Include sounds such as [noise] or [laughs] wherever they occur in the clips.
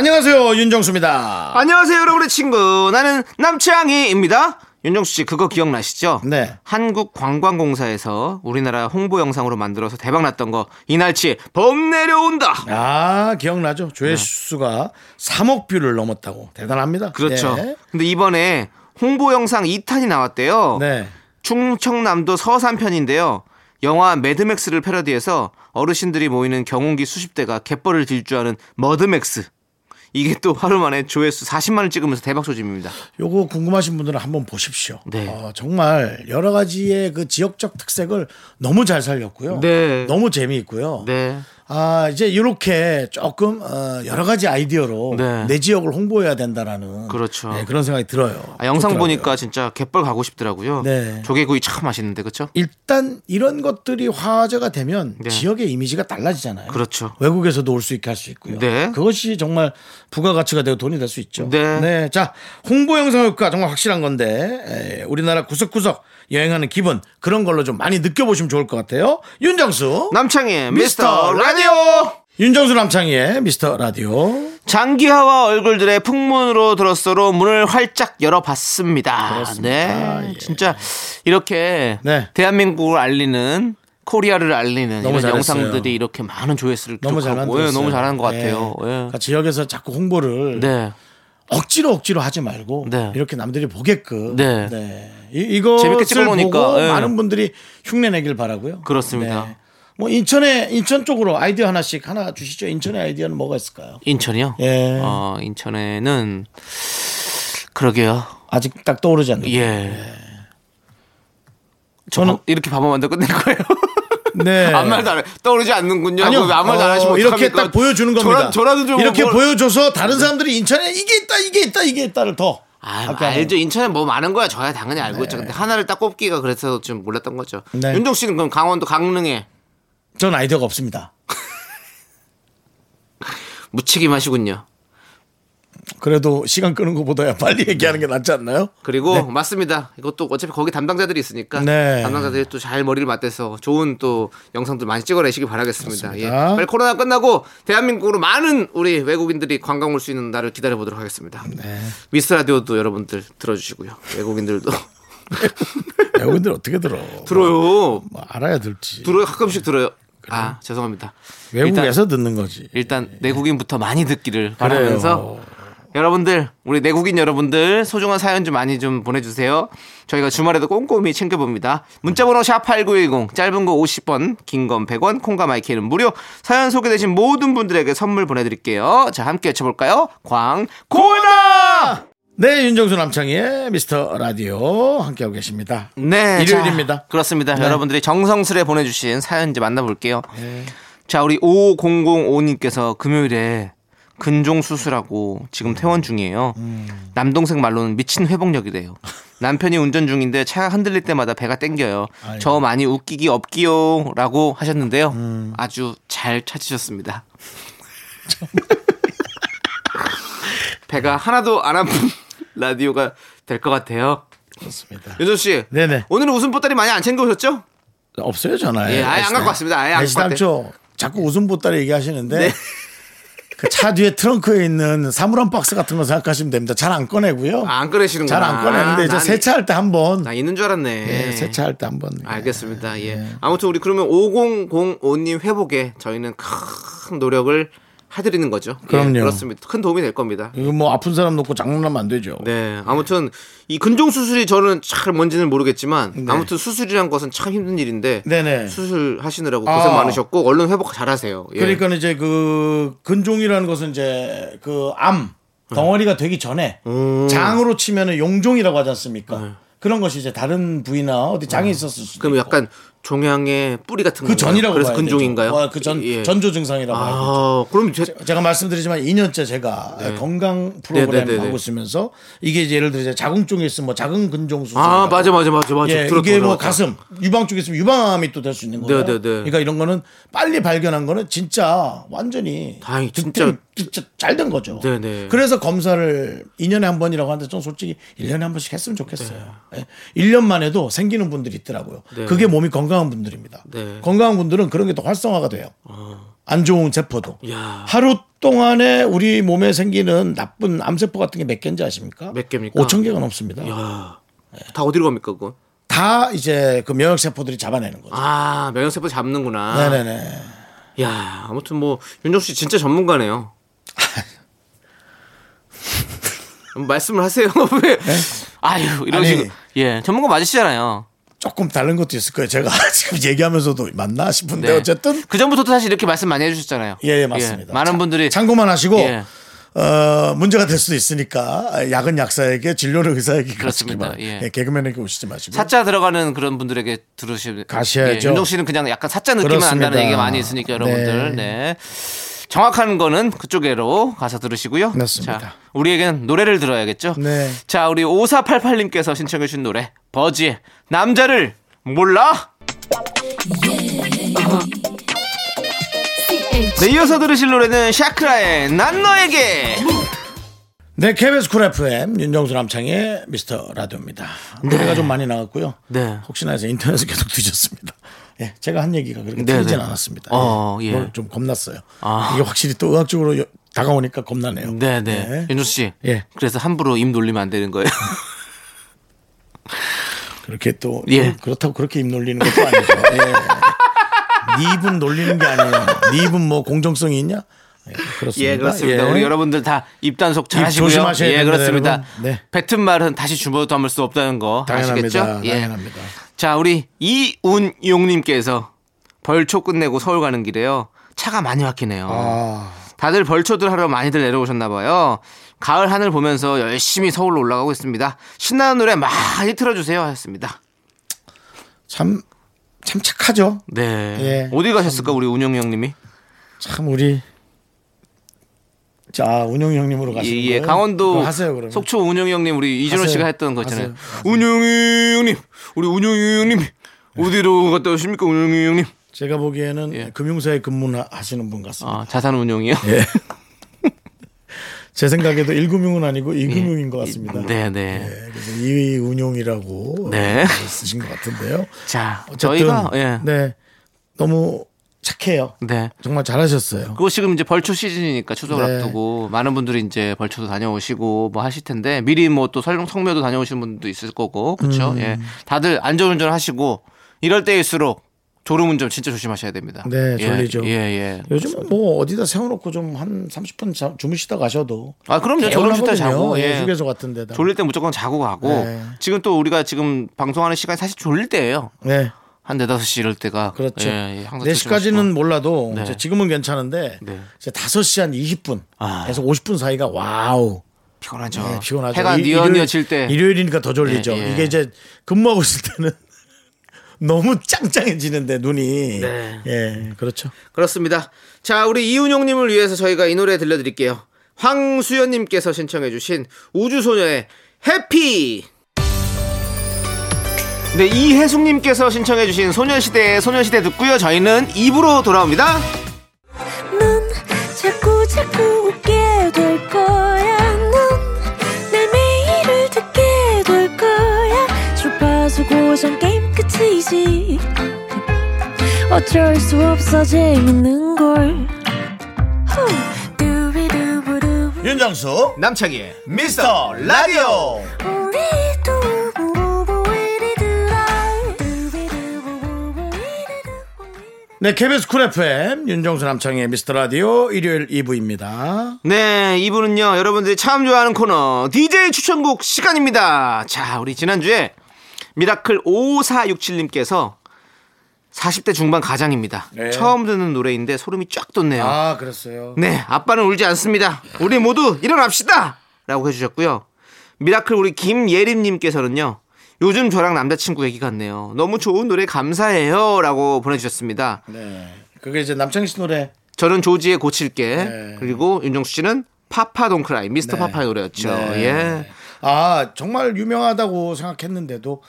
안녕하세요 윤정수입니다. 안녕하세요, 여러분의 친구. 나는 남창희입니다. 윤정수 씨, 그거 기억나시죠? 네. 한국관광공사에서 우리나라 홍보 영상으로 만들어서 대박 났던 거, 이날치 범 내려온다! 아 기억나죠? 조회수가 3억 뷰를 넘었다고 대단합니다. 그렇죠. 네. 근데 이번에 홍보 영상 2탄이 나왔대요. 네. 충청남도 서산편인데요. 영화 매드맥스를 패러디해서 어르신들이 모이는 경운기 수십 대가 갯벌을 질주하는 머드맥스. 이게 또 하루 만에 조회수 40만을 찍으면서 대박 조짐입니다. 요거 궁금하신 분들은 한번 보십시오. 네. 어, 정말 여러 가지의 그 지역적 특색을 너무 잘 살렸고요. 네. 너무 재미있고요. 네. 아 이제 이렇게 조금 어, 여러 가지 아이디어로 네. 내 지역을 홍보해야 된다라는 그렇죠. 네, 그런 생각이 들어요. 아, 영상 좋더라고요. 보니까 진짜 갯벌 가고 싶더라고요. 네. 조개구이 참 맛있는데 그렇죠? 일단 이런 것들이 화제가 되면 네. 지역의 이미지가 달라지잖아요. 그렇죠. 외국에서도 올 수 있게 할 수 있고요. 네. 그것이 정말 부가가치가 되고 돈이 될 수 있죠. 네. 자, 홍보 영상 효과 정말 확실한 건데 에, 우리나라 구석구석 여행하는 기분 그런 걸로 좀 많이 느껴보시면 좋을 것 같아요. 윤정수 남창희의 미스터 라디오. 윤정수 남창희의 미스터 라디오. 장기하와 얼굴들의 풍문으로 들었어로 문을 활짝 열어봤습니다. 그렇습니다. 네, 예. 진짜 이렇게 네. 대한민국을 알리는 코리아를 알리는 이런 잘했어요. 영상들이 이렇게 많은 조회수를 너무 기록하고 잘한 예, 너무 잘하는 것 같아요. 네. 예. 그러니까 지역에서 자꾸 홍보를 네. 억지로 억지로 하지 말고 네. 이렇게 남들이 보게끔 네. 이, 이거 재밌게 찍어놓으니까, 보고 예. 많은 분들이 흉내 내길 바라고요. 그렇습니다. 네. 뭐 인천에 인천 쪽으로 아이디어 하나씩 하나 주시죠. 인천의 아이디어는 뭐가 있을까요? 인천이요? 예. 어, 인천에는 그러게요. 아직 딱 떠오르지 않는. 예. 저는- 저는 이렇게 밥만 만들 끝낼 거예요. 네. [laughs] 아무 말도 안 해. 떠오르지 않는군요. 아니요. 아무 말도 안 하시면 어, 이렇게 어떡합니까? 딱 보여주는 겁니다. 저라, 저라 도 좀 이렇게 뭘- 보여줘서 다른 사람들이 인천에 이게 있다, 이게 있다, 이게 있다를 더. 아, 알죠. 인천에 뭐 많은 거야. 저야 당연히 알고 있죠. 근데 하나를 딱 꼽기가 그래서 좀 몰랐던 거죠. 네. 윤종 씨는 그럼 강원도 강릉에 전 아이디어가 없습니다. [laughs] 묻히기만 하시군요. 그래도 시간 끄는 것보다야 빨리 얘기하는 게 낫지 않나요? 그리고 맞습니다. 이것도 어차피 거기 담당자들이 있으니까 네. 담당자들이 또 잘 머리를 맞대서 좋은 또 영상들 많이 찍어내시기 바라겠습니다. 예. 빨리 코로나 끝나고 대한민국으로 많은 우리 외국인들이 관광 올 수 있는 날을 기다려 보도록 하겠습니다. 네. 미스 라디오도 여러분들 들어주시고요. 외국인들도 [laughs] 외국인들 어떻게 들어? 들어요. 뭐 알아야 들지. 들어요. 가끔씩 들어요. 아 죄송합니다. 외국에서 듣는 거지. 일단 내국인부터 많이 듣기를 바라면서 여러분들 우리 내국인 여러분들 소중한 사연 좀 많이 좀 보내주세요. 저희가 주말에도 꼼꼼히 챙겨봅니다. 문자번호 샵 #8910 짧은 거 50원, 긴 건 100원, 콩과 마이크는 무료. 사연 소개되신 모든 분들에게 선물 보내드릴게요. 자 함께 외쳐볼까요? 광고나. 네, 윤정수 남창희의 미스터 라디오 함께하고 계십니다. 네, 일요일입니다. 자, 그렇습니다. 네. 여러분들이 정성스레 보내주신 사연 이제 만나볼게요. 자, 우리 5005님께서 금요일에 근종 수술하고 지금 퇴원 중이에요. 남동생 말로는 미친 회복력이래요. 남편이 운전 중인데 차가 흔들릴 때마다 배가 땡겨요. 저 많이 웃기기 없기요라고 하셨는데요. 아주 잘 찾으셨습니다. [laughs] 배가 하나도 안 아픈 라디오가 될 것 같아요. 그렇습니다. 윤정 씨, 네네. 오늘은 웃음 보따리 많이 안 챙겨오셨죠? 없어요, 전화에. 예, 아예 안 갖고 왔습니다. 아예 안 갖고. 시당초 자꾸 웃음 보따리 얘기하시는데 네. 그 차 뒤에 트렁크에 있는 사물함 박스 같은 거 생각하시면 됩니다. 잘 안 꺼내고요. 아, 안 꺼내시는구나. 잘 안 꺼내는데 이제 난- 세차할 때 한번 나 있는 줄 알았네. 예, 세차할 때 한번 알겠습니다. 예. 아무튼 우리 그러면 5005님 회복에 저희는 큰 노력을 해드리는 거죠. 예, 그럼요. 그렇습니다. 큰 도움이 될 겁니다. 이거 뭐 아픈 사람 놓고 장난하면 안 되죠. 네. 아무튼 이 근종 수술이 저는 잘 뭔지는 모르겠지만 아무튼 수술이란 것은 참 힘든 일인데 네. 네네. 수술 하시느라고 아. 고생 많으셨고 얼른 회복 잘하세요. 예. 그러니까 이제 그 근종이라는 것은 이제 그 암 덩어리가 되기 전에 장으로 치면은 용종이라고 하지 않습니까? 그런 것이 이제 다른 부위나 어디 장이 있었을 수도 그럼 있고. 종양의 뿌리 같은 그? 전이라고 그래서 근종인가요? 되죠. 그전 예. 전조 증상이라고. 아, 그럼 제, 제가 말씀드리지만 2년째 제가 건강 프로그램 네, 네, 네, 네. 하고 있으면서 이게 예를 들어 자궁 쪽에 있으면 뭐 자궁 근종 수술 아 맞아 맞아 맞아 맞아. 예, 이게 뭐. 가슴 유방 쪽에 있으면 유방암이 또 될 수 있는 거예요. 네, 네, 네. 그러니까 이런 거는 빨리 발견한 거는 진짜 완전히 다행히 진짜- 진짜 잘 된 거죠. 네, 네. 그래서 검사를 2년에 한 번이라고 하는데 좀 솔직히 1년에 한 번씩 했으면 좋겠어요. 예. 1년만 해도 생기는 분들이 있더라고요. 네. 그게 몸이 건강한 분들입니다. 네. 건강한 분들은 그런 게 더 활성화가 돼요. 안 좋은 세포도. 야. 하루 동안에 우리 몸에 생기는 나쁜 암세포 같은 게 몇 개인지 아십니까? 몇 개입니까? 5천 개가 넘습니다. 야, 다 어디로 갑니까 그거? 다 이제 그 면역 세포들이 잡아내는 거죠. 아 면역 세포 잡는구나. 네네네. 야 아무튼 뭐 윤정 씨 진짜 전문가네요. [laughs] 말씀을 하세요. [laughs] 왜? 아유 이런 아니. 식으로 예 전문가 맞으시잖아요. 조금 다른 것도 있을 거예요. 제가 [laughs] 지금 얘기하면서도 맞나 싶은데 어쨌든 그 전부터 사실 이렇게 말씀 많이 해주셨잖아요. 예, 예 맞습니다. 많은 자, 분들이 참고만 하시고 예. 어, 문제가 될 수도 있으니까 약은 약사에게 진료를 의사에게 그렇습니다. 예. 예, 개그맨에게 오시지 마시고 사자 들어가는 그런 분들에게 들으시면 가셔야죠. 예, 윤정 씨는 그냥 약간 사자 느낌만 그렇습니다. 난다는 얘기가 많이 있으니까 여러분들 네. 정확한 거는 그쪽으로 가서 들으시고요. 맞습니다. 자, 우리에겐 노래를 들어야겠죠. 네. 자, 우리 5488님께서 신청해 주신 노래 버지의 남자를 몰라. 네, 이어서 들으실 노래는 샤크라의 난 너에게. 네, KBS 쿨 FM 윤정수 남창의 미스터 라디오입니다. 노래가 좀 많이 나왔고요. 네. 혹시나 해서 인터넷에 계속 뒤졌습니다. 예, 제가 한 얘기가 그렇게 네, 틀리진 네. 않았습니다. 어, 예. 그걸 좀 겁났어요. 아. 이게 확실히 또 의학적으로 여- 다가오니까 겁나네요. 네, 네. 네. 윤정 씨. 예. 그래서 함부로 입 놀리면 안 되는 거예요. 그렇게 또 예. 그렇다고 그렇게 입 놀리는 것도 아니죠. 예. 네 입은 놀리는 게 아니에요. 네 입은 뭐 공정성이 있냐? 예, 그렇습니다. 예, 그렇습니다. 예. 우리 여러분들 다 입단속 잘입 하시고요. 조심하셔야 예, 됩니다, 그렇습니다. 네. 뱉은 말은 다시 주워 담을 수 없다는 거 당연합니다. 아시겠죠? 예. 당연합니다. 자, 우리 이운용 님께서 벌초 끝내고 서울 가는 길에요. 차가 많이 막히네요. 아, 다들 벌초들 하러 많이들 내려오셨나 봐요. 가을 하늘 보면서 열심히 서울로 올라가고 있습니다. 신나는 노래 많이 틀어주세요 하셨습니다. 참, 참 착하죠. 네. 예. 어디 가셨을까 우리 운용 형님이? 참 우리 자 운용 형님으로 가시는 예, 예. 거예요? 강원도 하세요 그러면. 속초 운용 형님 우리 이준호 하세요. 씨가 했던 거 있잖아요. 운용이 형님, 우리 운용이 형님 어디로 갔다 오십니까 운용이 형님? 제가 보기에는 예. 금융사에 근무하시는 분 같습니다. 아 자산 운용이요? 예. [laughs] 제 생각에도 1금융은 아니고 2금융인 것 같습니다. 네, 네. 예, 그래서 이운용이라고 네. 쓰신 것 같은데요. 자, 어쨌든 저희가 예, 네 너무 착해요. 네. 정말 잘하셨어요. 그거 지금 이제 벌초 시즌이니까 추석을 네. 앞두고 많은 분들이 이제 벌초도 다녀오시고 뭐 하실 텐데 미리 뭐 또 설령 성묘도 다녀오시는 분도 있을 거고 그렇죠. 음. 예, 다들 안전운전 하시고 이럴 때일수록 졸음운전 진짜 조심하셔야 됩니다. 네, 예, 졸리죠. 예, 예. 요즘은 뭐 어디다 세워놓고 좀 한 30분 자, 주무시다 가셔도 아 그럼요. 졸음 쉴때 자고. 예. 예, 휴게소 같은 데다. 졸릴 때 무조건 자고 가고 네. 지금 또 우리가 지금 방송하는 시간이 사실 졸릴 때예요. 네. 한 네다섯 시 이럴 때가 그렇죠. 예, 예, 항상 4시까지는 몰라도 네. 지금은 괜찮은데 네. 이제 5시 한 20분 아. 에서 50분 사이가 wow 피곤하죠. 네, 피곤하죠. 해가 이- 뉘어 일요일- 뉘어 질 때. 일요일이니까 더 졸리죠. 예, 예. 이게 이제 근무하고 있을 때는 너무 짱짱해지는데 눈이 네. 예 그렇죠. 그렇습니다. 자, 우리 이운용님을 위해서 저희가 이 노래 들려드릴게요. 황수연 님께서 신청해 주신 우주소녀의 해피. 네, 이혜숙 님께서 신청해 주신 소녀시대의 소녀시대 듣고요. 저희는 입으로 돌아옵니다. 넌 자꾸 자꾸 웃게 끝이지. 어쩔 수 없어 재밌는 걸. 윤정수 남창희의 미스터 라디오. 네 KBS 쿨 FM 윤정수 남창희 미스터 라디오 일요일 2부입니다. 네, 2부는요, 여러분들이 참 좋아하는 코너, DJ 추천곡 시간입니다. 자, 우리 지난주에 미라클 5467님께서 40대 중반 가장입니다. 네. 처음 듣는 노래인데 소름이 쫙 돋네요. 아 그랬어요. 네, 아빠는 울지 않습니다. 우리 모두 일어납시다! 라고 해주셨고요. 미라클 우리 김예림님께서는요, 요즘 저랑 남자친구 얘기 같네요. 너무 좋은 노래 감사해요. 라고 보내주셨습니다. 네. 그게 이제 남창희 씨 노래. 저는 조지의 고칠게. 네. 그리고 윤정수 씨는 Papa Don't Cry, 미스터 파파의 노래였죠. 네. 예. 아, 정말 유명하다고 생각했는데도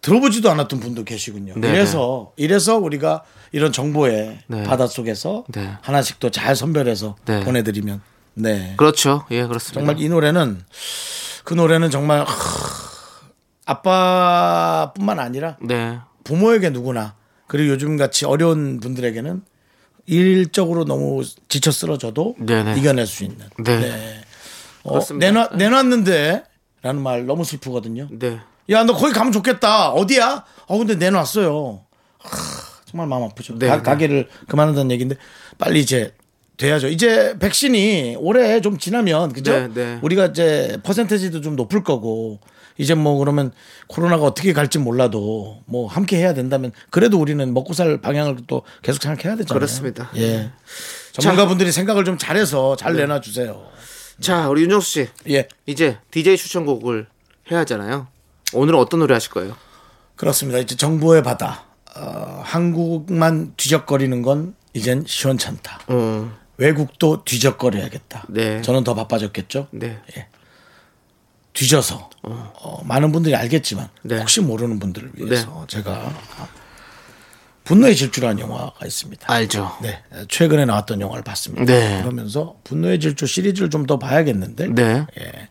들어보지도 않았던 분도 계시군요. 네, 이래서 이래서 우리가 이런 정보의 네. 바닷속에서 네. 하나씩 또 잘 선별해서 네. 보내드리면 네. 그렇죠. 예, 그렇습니다. 정말 이 노래는 그 노래는 정말 하, 아빠뿐만 아니라 네. 부모에게 누구나 그리고 요즘 같이 어려운 분들에게는 일적으로 너무 지쳐 쓰러져도 네네. 이겨낼 수 있는. 네. 어, 그렇습니다. 내놔 내놨는데 라는 말 너무 슬프거든요. 네. 야 너 거기 가면 좋겠다. 어디야? 어 근데 내놨어요. 하, 정말 마음 아프죠. 네, 가, 네. 가게를 그만한다는 얘기인데 빨리 이제 돼야죠. 이제 백신이 올해 좀 지나면 그죠? 네, 네. 우리가 이제 퍼센테지도 좀 높을 거고 이제 뭐 그러면 코로나가 어떻게 갈지 몰라도 뭐 함께 해야 된다면 그래도 우리는 먹고 살 방향을 또 계속 생각해야 되잖아요. 그렇습니다. 예. 전문가분들이 생각을 좀 잘해서 잘 내놔 주세요. 자, 우리 윤정수 씨. 예. 이제 DJ 추천곡을 해야 하잖아요. 오늘은 어떤 노래 하실 거예요? 그렇습니다. 이제 정보의 바다. 어, 한국만 뒤적거리는 건 이젠 시원찮다. 어. 외국도 뒤적거려야겠다. 네. 저는 더 바빠졌겠죠. 네. 뒤져서 어, 많은 분들이 알겠지만 네. 혹시 모르는 분들을 위해서 제가 분노의 질주라는 영화가 있습니다. 알죠. 네, 최근에 나왔던 영화를 봤습니다. 네. 그러면서 분노의 질주 시리즈를 좀 더 봐야겠는데 네. 예,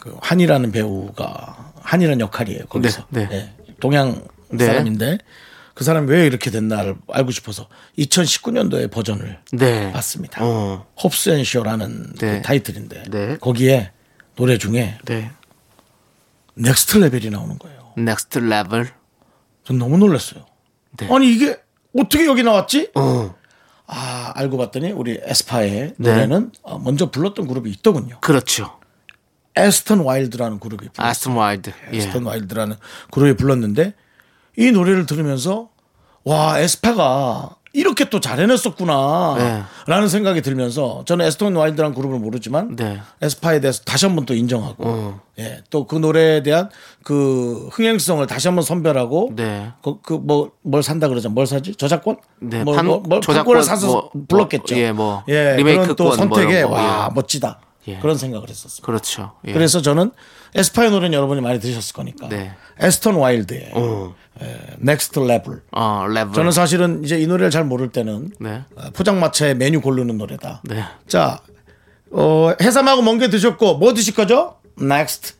그 한이라는 배우가 한이라는 역할이에요. 거기서 네, 네. 예, 동양 네. 사람인데 그 사람이 왜 이렇게 됐나를 알고 싶어서 2019년도의 버전을 네. 봤습니다. 어. Hobbs & Shaw라는 네. 그 타이틀인데 네. 거기에 노래 중에 네. Next Level이 나오는 거예요. Next Level. 전 너무 놀랐어요. 네. 아니 이게 어떻게 여기 나왔지? 어. 아 알고 봤더니 우리 에스파의 네. 노래는 어, 먼저 불렀던 그룹이 있더군요. 그렇죠. 에스턴 와일드라는 그룹이 불렀어요. 아스톤 와일드. 예. 에스턴 와일드라는 그룹이 불렀는데 이 노래를 들으면서 와 에스파가 이렇게 또 잘 해냈었구나 네. 라는 생각이 들면서 저는 에스턴 와일드라는 그룹을 모르지만 네. 에스파에 대해서 다시 한번 또 인정하고 어. 예, 또 그 노래에 대한 그 흥행성을 다시 한번 선별하고 네. 그뭐 뭘 산다 그러죠 뭘 사지 저작권 네, 뭘, 판- 뭘, 뭘 저작권, 판권을 사서 뭐, 불렀겠죠 뭐, 예, 뭐, 예, 리메이크권 그런 또 선택에 뭐 거, 와 예. 멋지다 예. 그런 생각을 했었어요 그렇죠. 예. 그래서 저는 에스파의 노래는 여러분이 많이 들으셨을 거니까 네. 에스턴 와일드의 어. Next Level 어, 레벨. 저는 사실은 이제 이 노래를 잘 모를 때는 네. 어, 포장마차에 메뉴 고르는 노래다. 네. 자, 어, 해삼하고 멍게 드셨고 뭐 드실 거죠? Next.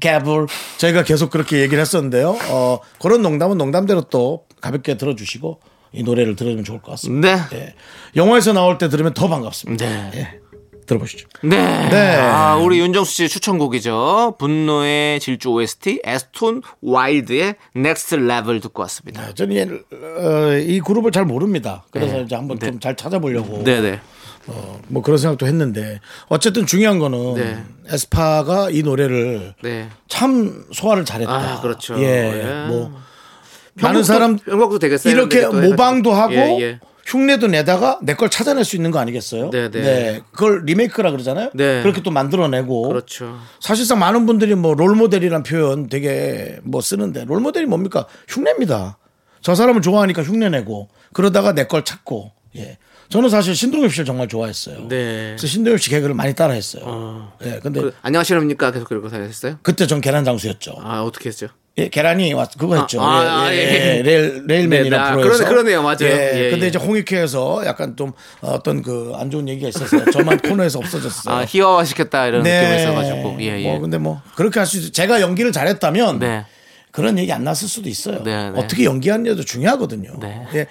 개불 저희가 계속 그렇게 얘기를 했었는데요. 어, 그런 농담은 농담대로 또 가볍게 들어주시고 이 노래를 들으면 좋을 것 같습니다. 네. 예. 영화에서 나올 때 들으면 더 반갑습니다. 네. 예. 들어보시죠. 네. 네. 아, 우리 윤정수 씨 추천곡이죠. 분노의 질주 OST 에스톤 와일드의 Next Level 듣고 왔습니다. 저는 이, 어, 이 그룹을 잘 모릅니다. 그래서 네. 이제 한번 네. 좀잘 찾아보려고 네, 네. 어, 뭐 그런 생각도 했는데 어쨌든 중요한 거는 네. 에스파가 이 노래를 네. 참 소화를 잘했다. 아, 그렇죠. 예, 예. 뭐 많은 사람 편곡도 되게 이렇게 모방도 하고 해가지고. 예, 예. 흉내도 내다가 내 걸 찾아낼 수 있는 거 아니겠어요? 네, 네. 그걸 리메이크라 그러잖아요. 네. 그렇게 또 만들어내고 그렇죠. 사실상 많은 분들이 뭐 롤모델이란 표현 되게 뭐 쓰는데 롤모델이 뭡니까? 흉내입니다. 저 사람을 좋아하니까 흉내내고 그러다가 내 걸 찾고 예. 저는 사실 신동엽 씨를 정말 좋아했어요. 네. 그래서 신동엽 씨 개그를 많이 따라했어요. 예. 근데 그, 안녕하십니까 계속 그러고 다녔어요? 그때 전 계란 장수였죠. 아 어떻게 했죠? 예, 계란이 왔 그거 했죠. 아, 아, 예, 예, 예, 예. 레일 레일맨이라는 네, 아, 프로에서. 그러네, 그러네요. 맞아요. 예, 예, 근데 예. 이제 홍익회에서 약간 좀 어떤 그 안 좋은 얘기가 있었어요. 저만 코너에서 없어졌어요. 아 희화화 시켰다 이런 느낌이 있어가지고 예 예. 뭐 근데 뭐 그렇게 할 수 있어. 제가 연기를 잘했다면 네. 그런 얘기 안 났을 수도 있어요. 네, 네. 어떻게 연기하느냐도 중요하거든요. 네. 예.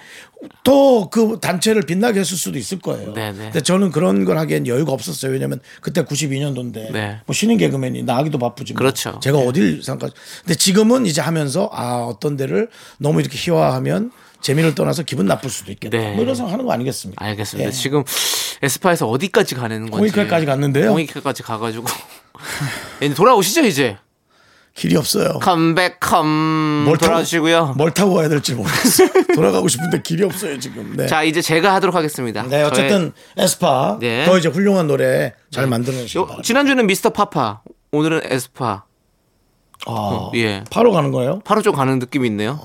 또그 단체를 빛나게 했을 수도 있을 거예요. 네, 네. 근데 저는 그런 걸 하기엔 여유가 없었어요. 왜냐면 그때 92년도인데 네. 뭐 신인 개그맨이 나가기도 바쁘지. 뭐. 그렇죠. 제가 어딜 상관. 근데 지금은 이제 하면서 아 어떤 데를 너무 이렇게 희화하면 재미를 떠나서 기분 나쁠 수도 있겠다. 네. 뭐 이런 생각 하는 거 아니겠습니까? 알겠습니다. 예. 지금 에스파에서 어디까지 가는 건지 홍익회까지 갔는데요. 홍익회까지 가가지고 [laughs] 이제 돌아오시죠 이제 길이 없어요. 컴백컴 뭘 돌아오시고요. 뭘 타고 와야 될지 모르겠어요. [laughs] 돌아가고 싶은데 길이 없어요 지금. 네. 자 이제 제가 하도록 하겠습니다. 네, 어쨌든 에스파 네. 더 이제 훌륭한 노래 잘 요, 바랍니다. 지난주는 미스터 파파 오늘은 에스파 아, 예. 파로 가는 거예요? 바로 좀 가는 느낌이 있네요.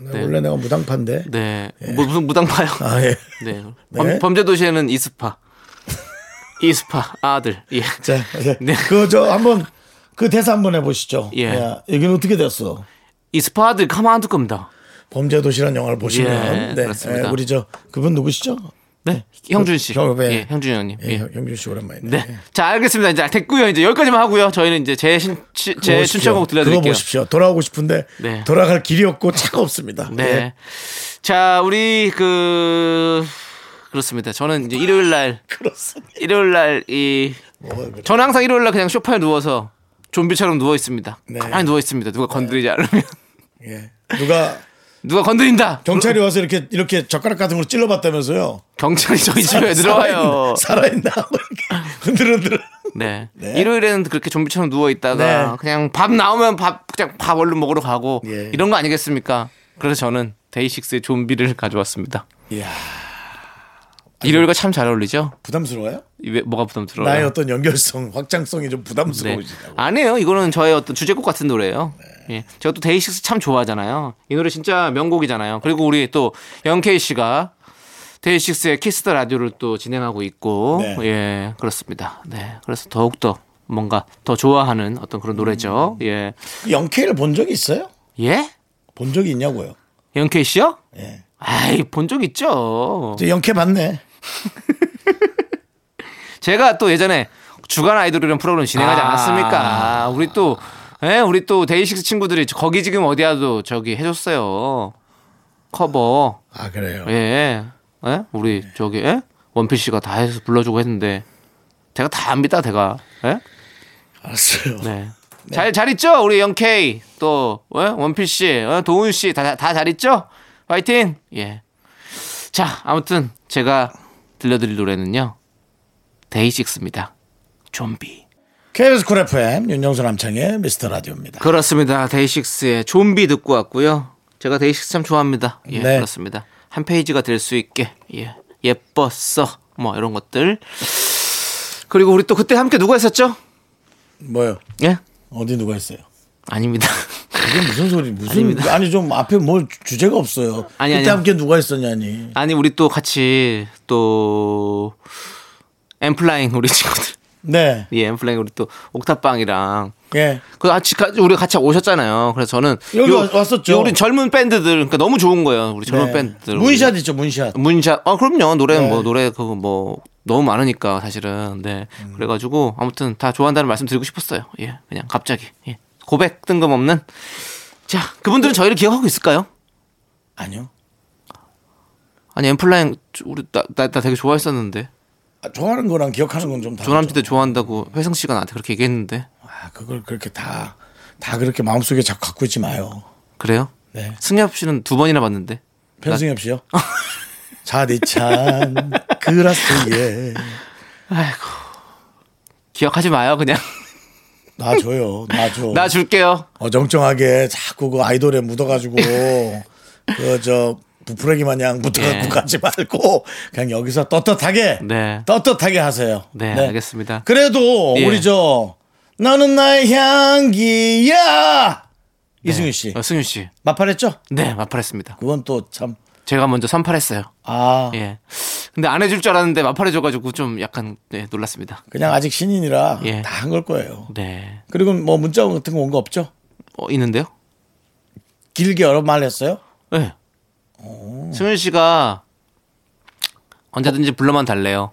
네, 원래 내가 무당파인데. 네. 뭐 무슨 무당파요? 아, 예. 네. 네. 범, 범죄도시에는 이스파. 이스파 아들. 예. 자, 예. 네. 그, 저, 한번, 그 대사 한번 해보시죠. 예. 야, 여기는 어떻게 됐어? 이스파 아들 가만 안둘 겁니다. 범죄 도시라는 영화를 보시면. 예, 네. 그렇습니다. 예, 우리 저, 그분 누구시죠? 네. 형준 씨. 형, 네. 예, 형준 형님. 예, 예. 형- 형준 씨 오랜만이네. 네. 자, 알겠습니다. 이제 됐고요. 이제 여기까지만 하고요. 저희는 이제 제, 신, 치- 제 보십시오. 신청곡 그거 들려드릴게요. 보십시오. 돌아오고 싶은데 네. 돌아갈 길이 없고 차가 없습니다. 네. 예. 자, 우리 그 그렇습니다. 저는 이제 일요일 날 [laughs] 그렇습니다. 일요일 날이 저는 항상 일요일 날 그냥 소파에 누워서 좀비처럼 누워 있습니다. 네. 가만히 누워 있습니다. 누가 건드리지 않으면 예. 누가 누가 건드린다. 경찰이 와서 이렇게 이렇게 젓가락 같은 걸 찔러봤다면서요. 경찰이 저희 집에 들어와요. 살아있나? 뭐 흔들흔들. 네. 네. 일요일에는 그렇게 좀비처럼 누워 있다가 네. 그냥 밥 나오면 밥 그냥 밥 얼른 먹으러 가고 예. 이런 거 아니겠습니까? 그래서 저는 데이식스의 좀비를 가져왔습니다. 이야, 일요일과 참 잘 어울리죠? 부담스러워요? 이 왜- 뭐가 부담스러워요? 나의 어떤 연결성, 확장성이 좀 네. 부담스러워지다고. 아니에요. 이거는 저의 어떤 주제곡 같은 노래예요. 예. 제가 또 데이식스 참 좋아하잖아요. 이 노래 진짜 명곡이잖아요. 그리고 우리 또 영케이 씨가 데이식스의 Kiss the Radio를 또 진행하고 있고 네. 예, 그렇습니다. 네. 그래서 더욱 더 뭔가 더 좋아하는 어떤 그런 노래죠. 예. 영케이를 본 적이 있어요? 예? 본 적이 있냐고요? 영케이 씨요? 예. 아이, 본 적 있죠. 저 영케 봤네. [laughs] 제가 또 예전에 주간 아이돌이라는 프로그램 진행하지 아. 않았습니까? 우리 또, 예, 우리 또 데이식스 친구들이 거기 지금 어디야도 저기 해줬어요. 커버. 아 그래요. 예. 예? 우리 저기, 예? 원필 씨가 다 해서 불러주고 했는데 제가 다 압니다, 제가. 예? 알았어요. 네. 잘, 잘 있죠? 우리 영케이. 또, 예? 원필 씨, 어? 도훈 씨, 다, 다 잘 있죠? 파이팅! 예. 자, 아무튼 제가 들려드릴 노래는요. 데이식스입니다. 좀비. KBS 쿨 FM 윤정수 남창희 미스터 라디오입니다. 그렇습니다. 데이식스의 좀비 듣고 왔고요. 제가 데이식스 참 좋아합니다. 예, 네. 그렇습니다. 한 페이지가 될 수 있게 예, 예뻤어 뭐 이런 것들. 그리고 우리 또 그때 함께 누가 했었죠? 뭐요? 예? 어디 누가 했어요? 아닙니다. 이게 무슨 소리? 무슨 아닙니다. 아니 좀 앞에 뭘 주제가 없어요. 아니, 그때 아니요. 함께 누가 했었냐니. 아니 우리 또 같이 또 엠플라잉 우리 친구들. 네. 예, 엠플라잉 우리 또 옥탑방이랑 예. 그 같이 가- 우리 같이 오셨잖아요. 그래서 저는 여기 와- 왔었죠. 우리 젊은 밴드들 그러니까 너무 좋은 거예요. 우리 젊은 네. 밴드들. 문샷 있죠, 문샷. 문샷. 아 그럼요. 노래 네. 뭐 노래 그거 뭐 너무 많으니까 사실은. 네. 음. 그래가지고 아무튼 다 좋아한다는 말씀 드리고 싶었어요. 예, 그냥 갑자기. 예. 고백 뜬금없는. 자, 그분들은 저희를 기억하고 있을까요? 아니요. 아니 엠플라잉 우리 나, 나, 나 되게 좋아했었는데 아, 좋아하는 거랑 기억하는 건 좀 다르죠. 조남지대 좋아한다고 회성 씨가 나한테 그렇게 얘기했는데 아, 그걸 그렇게 다, 다 그렇게 마음속에 자꾸 갖고 있지 마요. 그래요? 네. 승엽 씨는 두 번이나 봤는데 편승엽 씨요? [laughs] 자디찬 그라스에 기억하지 마요 그냥 놔줘요. 놔줘. [laughs] 나 줄게요 어정쩡하게 자꾸 그 아이돌에 묻어가지고 [laughs] 그 저 부풀레기 마냥 묻어갖고 예. 가지 말고 그냥 여기서 떳떳하게 네. 떳떳하게 하세요. 네, 알겠습니다 그래도 예. 우리 저 나는 나의 향기야 이승윤 씨 어, 승윤 씨 마팔했죠? 네, 마팔했습니다. 그건 또 참 제가 먼저 선팔했어요. 아, 예. 근데 안 해줄 줄 알았는데 마팔해줘가지고 좀 약간 네, 놀랐습니다. 그냥 아직 신인이라 예. 다한 걸 거예요. 네. 그리고 뭐 문자 같은 거 온 거 없죠? 어, 있는데요? 길게 여러 말 했어요? 네. 승윤 씨가 언제든지 불러만 달래요.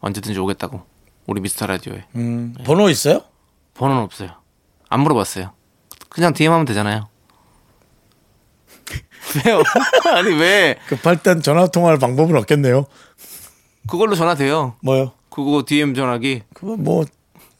언제든지 오겠다고. 우리 미스터 라디오에. 음, 번호 있어요? 번호는 없어요. 안 물어봤어요. 그냥 DM 하면 되잖아요. 왜요? [laughs] 아니, 왜? 급할 땐 전화 통화할 방법은 없겠네요. 그걸로 전화 돼요. 뭐요? 그거 DM 전화기. 그거 뭐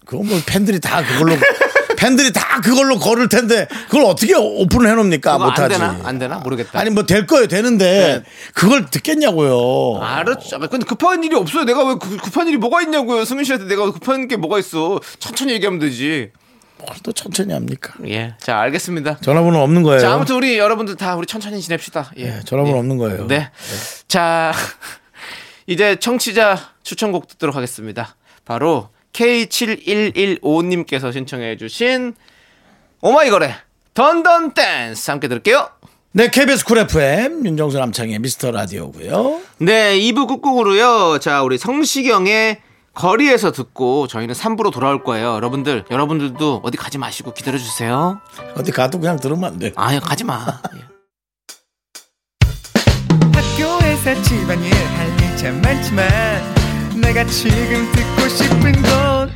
그거 뭐 팬들이 다 그걸로 [laughs] 팬들이 다 그걸로 걸을 텐데 그걸 어떻게 오픈을 해놓습니까? 그거 안 못하지. 되나? 안 되나? 모르겠다. 아니 뭐 될 거예요 되는데 네. 그걸 듣겠냐고요. 알았죠. 근데 급한 일이 없어요. 내가 왜 급- 급한 일이 뭐가 있냐고요. 승윤 씨한테 내가 급한 게 뭐가 있어. 천천히 얘기하면 되지. 뭘 또 천천히 합니까? 예. 자, 알겠습니다. 전화번호 없는 거예요. 자, 아무튼 우리 여러분들 다 우리 천천히 지냅시다. 예. 네, 전화번호 예. 없는 거예요. 네. 자, [laughs] 이제 청취자 추천곡 듣도록 하겠습니다. 바로 K7115님께서 신청해 주신 오마이걸의 Dun Dun Dance 함께 들을게요. 네, KBS Cool FM 윤정수 남창희의 미스터 라디오고요. 네, 2부 끝곡으로요. 자, 우리 성시경의 거리에서 듣고 저희는 3부로 돌아올 거예요. 여러분들, 여러분들도 어디 가지 마시고 기다려 주세요. 어디 가도 그냥 들으면 안 돼. 아유, 가지 마. 예. 학교에서 집안일 할 일 참 많지만 내가 지금 듣고 싶은 건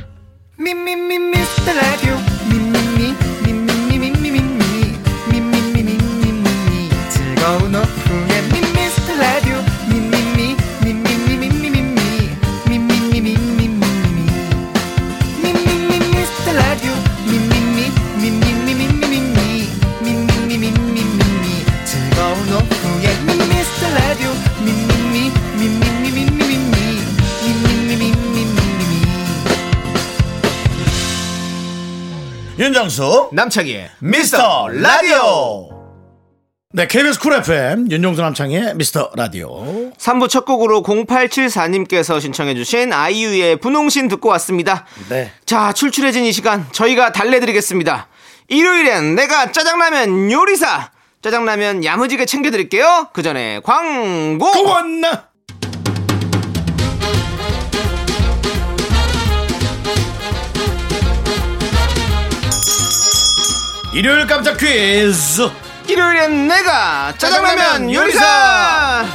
미미미 미스터 라디오 미미미 미미미 미미미 미미미 미미미 즐거운 오후 윤정수 남창희의 미스터 라디오. 네, KBS Cool FM 윤정수 남창희의 미스터 라디오. 3부 첫 곡으로 0874님께서 신청해주신 아이유의 분홍신 듣고 왔습니다. 네. 자, 출출해진 이 시간 저희가 달래드리겠습니다. 일요일엔 내가 짜장라면 요리사! 짜장라면 야무지게 챙겨드릴게요. 그 전에 광고! 고원나. 일요일 깜짝 퀴즈. 일요일엔 내가 짜장라면 요리사!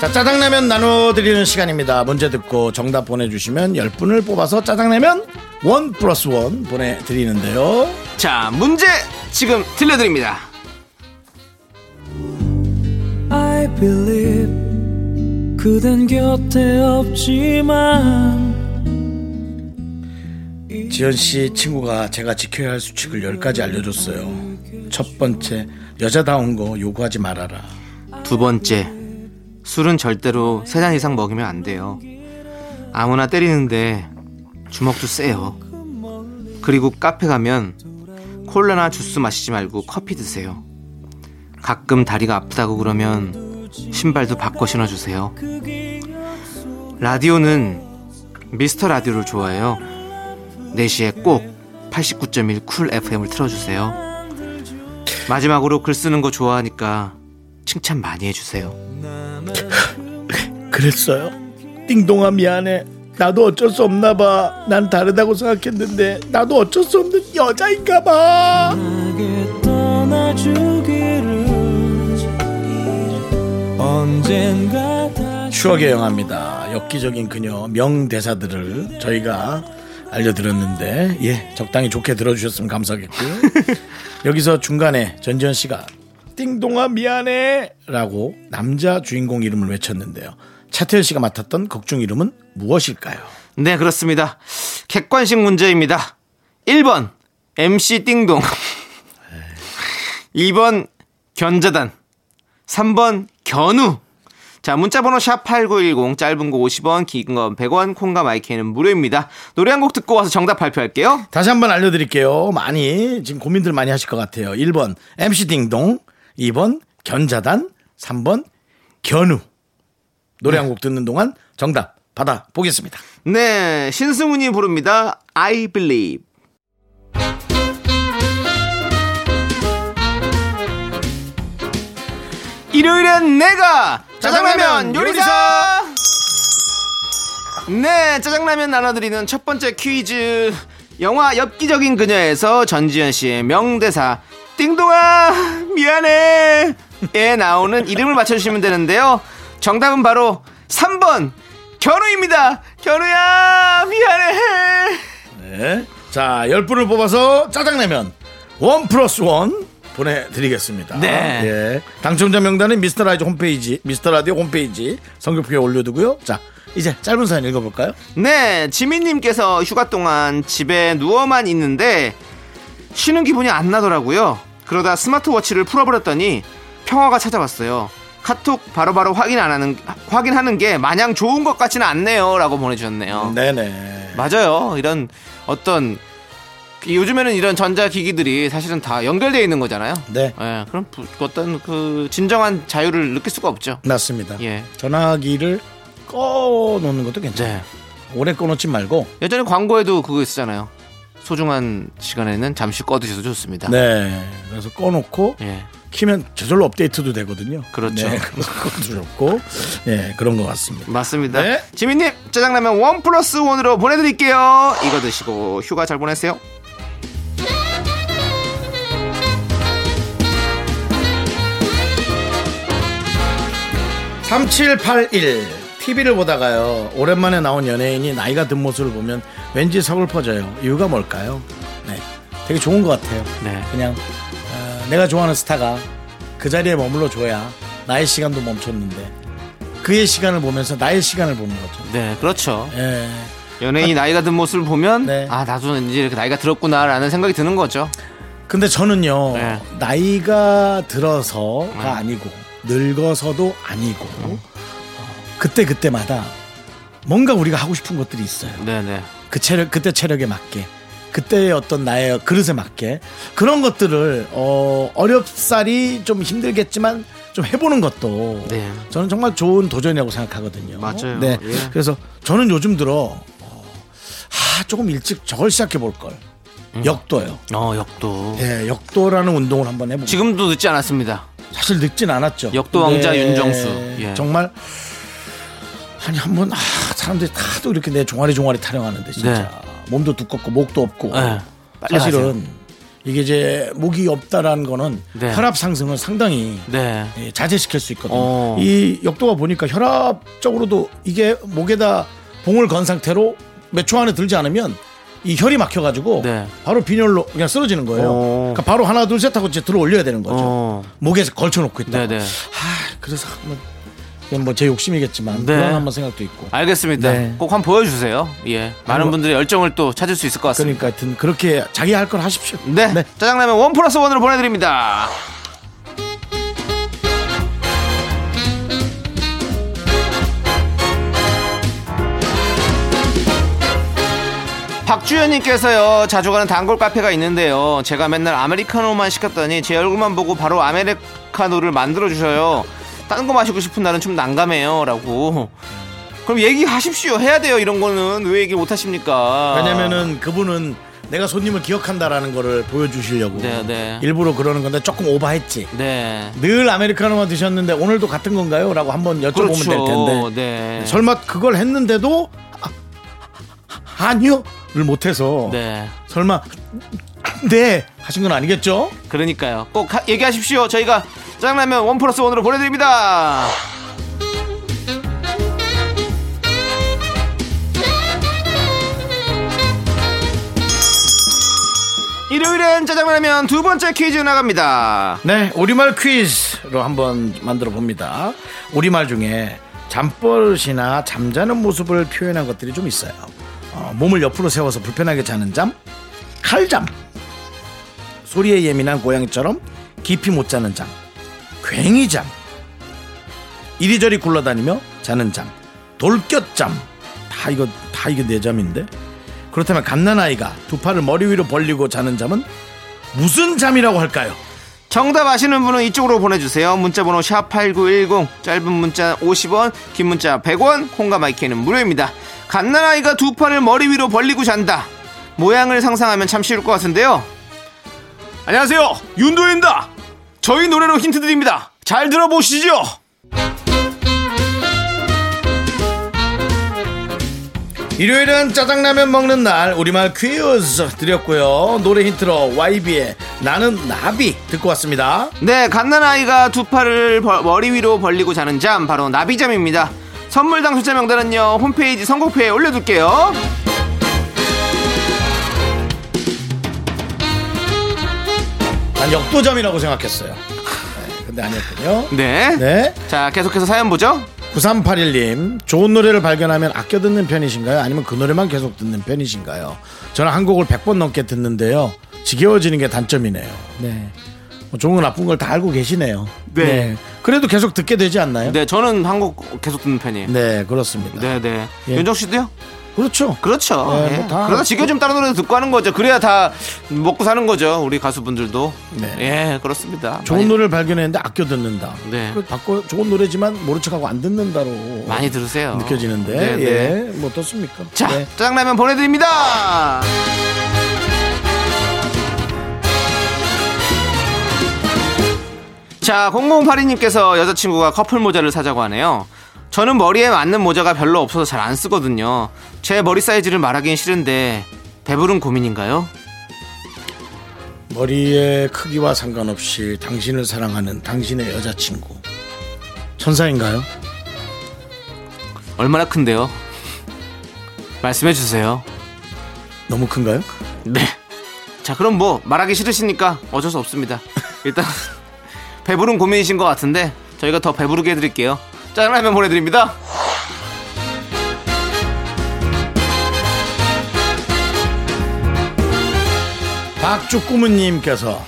자, 짜장라면 나눠드리는 시간입니다. 문제 듣고 정답 보내주시면 10분을 뽑아서 짜장라면 원 플러스 원 보내드리는데요. 자, 문제 지금 들려드립니다. I believe 그댄 곁에 없지만 지현 씨 친구가 제가 지켜야 할 수칙을 10가지 알려줬어요. 첫 번째, 여자다운 거 요구하지 말아라. 두 번째, 술은 절대로 세 잔 이상 먹으면 안 돼요. 아무나 때리는데 주먹도 세요. 그리고 카페 가면 콜라나 주스 마시지 말고 커피 드세요. 가끔 다리가 아프다고 그러면 신발도 바꿔 신어주세요. 라디오는 미스터 라디오를 좋아해요. 4시에 꼭 89.1 쿨 FM을 틀어주세요. 마지막으로 글 쓰는 거 좋아하니까 칭찬 많이 해주세요. 그랬어요? 띵동아 미안해. 나도 어쩔 수 없나 봐. 난 다르다고 생각했는데 나도 어쩔 수 없는 여자인가 봐. 추억의 영화입니다. 엽기적인 그녀 명대사들을 저희가 알려드렸는데 예 적당히 좋게 들어주셨으면 감사하겠고요. [laughs] 여기서 중간에 전지현 씨가 띵동아 미안해라고 남자 주인공 이름을 외쳤는데요. 차태현 씨가 맡았던 극중 이름은 무엇일까요? 네, 그렇습니다. 객관식 문제입니다. 1번, MC 띵동. 2번, 견자단. 3번, 견우. 자, 문자번호 샵8910, 짧은 거 50원, 긴 건 100원, 콩과 마이크는 무료입니다. 노래 한 곡 듣고 와서 정답 발표할게요. 다시 한번 알려드릴게요. 많이 지금 고민들 많이 하실 것 같아요. 1번 MC 딩동, 2번 견자단, 3번 견우. 노래 한 곡 듣는 동안 정답 받아 보겠습니다. 네, 신승훈이 부릅니다. I believe. 일요일엔 내가 짜장라면 요리사! 네, 짜장라면 나눠드리는 첫 번째 퀴즈. 영화 엽기적인 그녀에서 전지현 씨의 명대사, 띵동아, 미안해. 에 나오는 이름을 맞춰주시면 되는데요. 정답은 바로 3번, 견우입니다. 견우야, 미안해. 네. 자, 10분을 뽑아서 짜장라면 one plus one 보내드리겠습니다. 네. 예. 당첨자 명단은 미스터 라디오 홈페이지, 미스터 라디오 홈페이지 선곡표에 올려두고요. 자, 이제 짧은 사연 읽어볼까요? 네, 지민님께서 휴가 동안 집에 누워만 있는데 쉬는 기분이 안 나더라고요. 그러다 스마트워치를 풀어버렸더니 평화가 찾아왔어요. 카톡 바로바로 확인 안 하는 확인하는 게 마냥 좋은 것 같지는 않네요라고 보내주셨네요. 네네. 맞아요. 이런 어떤 요즘에는 이런 전자기기들이 사실은 다 연결되어 있는 거잖아요. 네. 예, 그럼 부- 어떤 그 진정한 자유를 느낄 수가 없죠. 맞습니다. 예. 전화기를 꺼놓는 것도 괜찮아요. 네. 오래 꺼놓지 말고 예전에 광고에도 그거 있었잖아요. 소중한 시간에는 잠시 꺼두셔도 좋습니다. 네 그래서 꺼놓고 예. 키면 저절로 업데이트도 되거든요. 그렇죠. 네, 그것도 좋고 예 그런 것 같습니다. 맞습니다. 네. 지민님 짜장라면 원 플러스 원으로 보내드릴게요. 이거 드시고 휴가 잘 보내세요. 3781 TV를 보다가요 오랜만에 나온 연예인이 나이가 든 모습을 보면 왠지 서글퍼져요 이유가 뭘까요? 네, 되게 좋은 것 같아요 네. 그냥 어, 내가 좋아하는 스타가 그 자리에 머물러 줘야 나의 시간도 멈췄는데 그의 시간을 보면서 나의 시간을 보는 거죠 네, 그렇죠. 예. 연예인이 나이가 든 모습을 보면 네. 아 나도 이제 이렇게 나이가 들었구나라는 생각이 드는 거죠. 근데 저는요 네. 나이가 들어서가 아니고 늙어서도 아니고 어, 그때 그때마다 뭔가 우리가 하고 싶은 것들이 있어요. 네네. 그 체력 그때 체력에 맞게 그때의 어떤 나의 그릇에 맞게 그런 것들을 어 어렵사리 좀 힘들겠지만 좀 해보는 것도 네. 저는 정말 좋은 도전이라고 생각하거든요. 맞아요. 네. 예. 그래서 저는 요즘 들어 어, 아 조금 일찍 저걸 시작해 볼 걸. 음. 역도요. 어 역도. 예, 역도라는 운동을 한번 해보고 지금도 늦지 않았습니다. 사실 늙진 않았죠. 역도 왕자 근데 윤정수. 예. 정말 아니 한번 아, 사람들이 다도 이렇게 내 종아리 종아리 타령하는데 진짜 네. 몸도 두껍고 목도 없고 네. 빨리 사실은 이게 이제 목이 없다라는 거는 네. 혈압 상승을 상당히 네. 예, 자제시킬 수 있거든요. 어. 이 역도가 보니까 혈압적으로도 이게 목에다 봉을 건 상태로 몇 초 안에 들지 않으면 이 혈이 막혀가지고 네. 바로 빈혈로 그냥 쓰러지는 거예요. 어. 그러니까 바로 하나 둘 셋 하고 이제 들어 올려야 되는 거죠. 어. 목에 걸쳐놓고 있다. 네네. 아, 그래서 한번 이건 뭐 제 욕심이겠지만 네. 그런 한번 생각도 있고. 알겠습니다. 네. 꼭 한번 보여주세요. 예. 많은 뭐- 분들의 열정을 또 찾을 수 있을 것 같습니다. 그러니까 하여튼 그렇게 자기 할 걸 하십시오. 네. 짜장라면 원 플러스 원으로 보내드립니다. 박주현님께서요 자주 가는 단골 카페가 있는데요 제가 맨날 아메리카노만 시켰더니 제 얼굴만 보고 바로 아메리카노를 만들어 주셔요 딴 거 마시고 싶은 날은 좀 난감해요 라고 그럼 얘기하십시오 해야 돼요 이런 거는 왜 얘기 못 하십니까 왜냐면은 그분은 내가 손님을 기억한다라는 거를 보여주시려고 네, 네. 일부러 그러는 건데 조금 오버했지. 네 늘 아메리카노만 드셨는데 오늘도 같은 건가요? 라고 한번 여쭤보면 그렇죠. 될 텐데. 네. 설마 그걸 했는데도 아, 아니요를 못해서 네. 설마 네 하신 건 아니겠죠? 그러니까요. 꼭 하- 얘기하십시오. 저희가 짜장라면 원 플러스 원으로 보내드립니다. 일요일엔 짜장라면 두 번째 퀴즈 나갑니다. 네, 우리말 퀴즈로 한번 만들어 봅니다. 우리말 중에 잠버릇이나 잠자는 모습을 표현한 것들이 좀 있어요. 어, 몸을 옆으로 세워서 불편하게 자는 잠, 칼잠, 소리에 예민한 고양이처럼 깊이 못 자는 잠, 괭이잠, 이리저리 굴러다니며 자는 잠, 돌곁잠, 다 이거 다 이게 내 잠인데. 그렇다면 갓난 아이가 두 팔을 머리 위로 벌리고 자는 잠은 무슨 잠이라고 할까요? 정답 아시는 분은 이쪽으로 보내주세요. 문자번호 샵8910 짧은 문자 50원 긴 문자 100원 콩과 마이크는 무료입니다. 갓난아이가 두 팔을 머리 위로 벌리고 잔다. 모양을 상상하면 참 쉬울 것 같은데요. 안녕하세요. 윤도입니다. 저희 노래로 힌트 드립니다. 잘 들어보시죠. 일요일은 짜장라면 먹는 날 우리말 퀴즈 드렸고요 노래 힌트로 YB의 나는 나비 듣고 왔습니다 네, 갓난아이가 두 팔을 벌- 머리 위로 벌리고 자는 잠 바로 나비잠입니다. 선물 당첨자 명단은요 홈페이지 선곡표에 올려둘게요. 난 역도잠이라고 생각했어요 네, 근데 아니었군요 네. 네 자, 계속해서 사연 보죠. 9381님 좋은 노래를 발견하면 아껴 듣는 편이신가요 아니면 그 노래만 계속 듣는 편이신가요 저는 한 곡을 100번 넘게 듣는데요 지겨워지는 게 단점이네요 네뭐 좋은 거 나쁜 걸 다 알고 계시네요. 네. 그래도 계속 듣게 되지 않나요? 네, 저는 한국 계속 듣는 편이에요. 네, 그렇습니다. 네, 네. 예. 윤정 씨도요? 그렇죠. 그렇죠. 네, 예. 뭐다 그러다 지겨우면 다른 노래도 듣고 하는 거죠. 그래야 다 먹고 사는 거죠. 우리 가수분들도. 네. 예, 그렇습니다. 좋은 많이, 노래를 발견했는데 아껴 듣는다. 네. 그 바꿔 좋은 노래지만 모른 척하고 안 듣는다로 많이 들으세요. 느껴지는데 네, 네. 예, 뭐 어떻습니까? 자, 네. 짜장라면 보내드립니다. 자, 0082님께서 여자친구가 커플 모자를 사자고 하네요. 저는 머리에 맞는 모자가 별로 없어서 잘 안 쓰거든요. 제 머리 사이즈를 말하긴 싫은데 배부른 고민인가요? 머리의 크기와 상관없이 당신을 사랑하는 당신의 여자친구 천사인가요? 얼마나 큰데요? 말씀해 주세요. 너무 큰가요? 네. 자, 그럼 뭐 말하기 싫으시니까 어쩔 수 없습니다. 일단 배부른 고민이신 것 같은데 저희가 더 배부르게 해드릴게요. 짜장라면 보내드립니다. 박주꾸무님께서